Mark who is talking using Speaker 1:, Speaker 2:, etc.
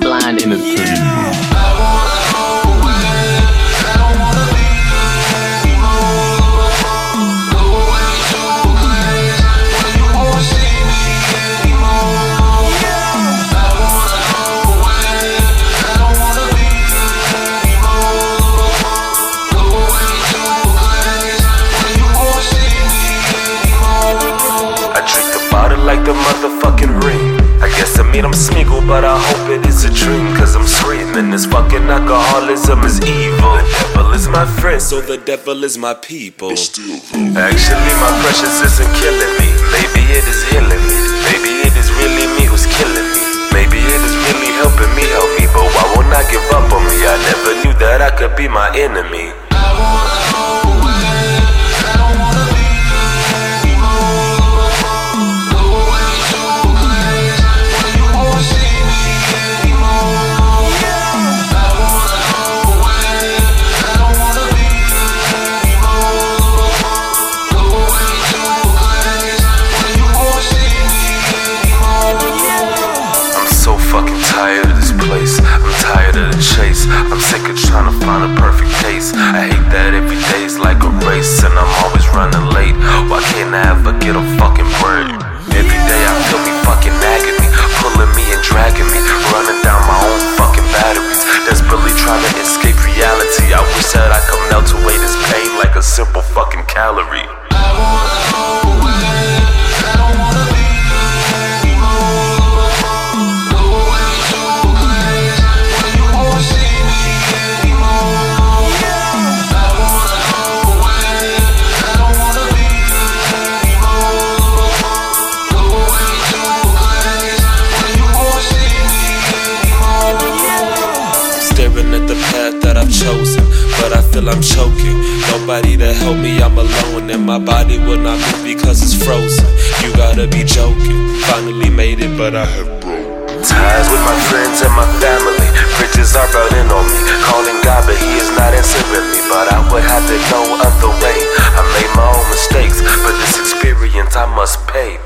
Speaker 1: Blind innocent. Mean, I'm Smeagol, but I hope it is a dream. Cause I'm screaming, this fucking alcoholism is evil. The devil is my friend, so the devil is my people. Actually, my precious isn't killing me. Maybe it is healing me. Maybe it is really me who's killing me. Maybe it is really helping me help me. But why won't I give up on me? I never knew that I could be my enemy. Tired of this place. I'm tired of the chase. I'm sick of trying to find a perfect case. I hate that every day is like a race and I'm always running late. Why can't I ever get a fucking break? Every day I feel me fucking nagging me, pulling me and dragging me, running down my own fucking batteries. Desperately trying to escape reality. I wish that I could melt away this pain like a simple fucking calorie. Feel I'm choking. Nobody to help me, I'm alone, and my body will not move because it's frozen. You gotta be joking. Finally made it, but I have broke. Ties with my friends and my family. Bridges are burning on me. Calling God, but He is not answering me. But I would have to no other way. I made my own mistakes, but this experience I must pay.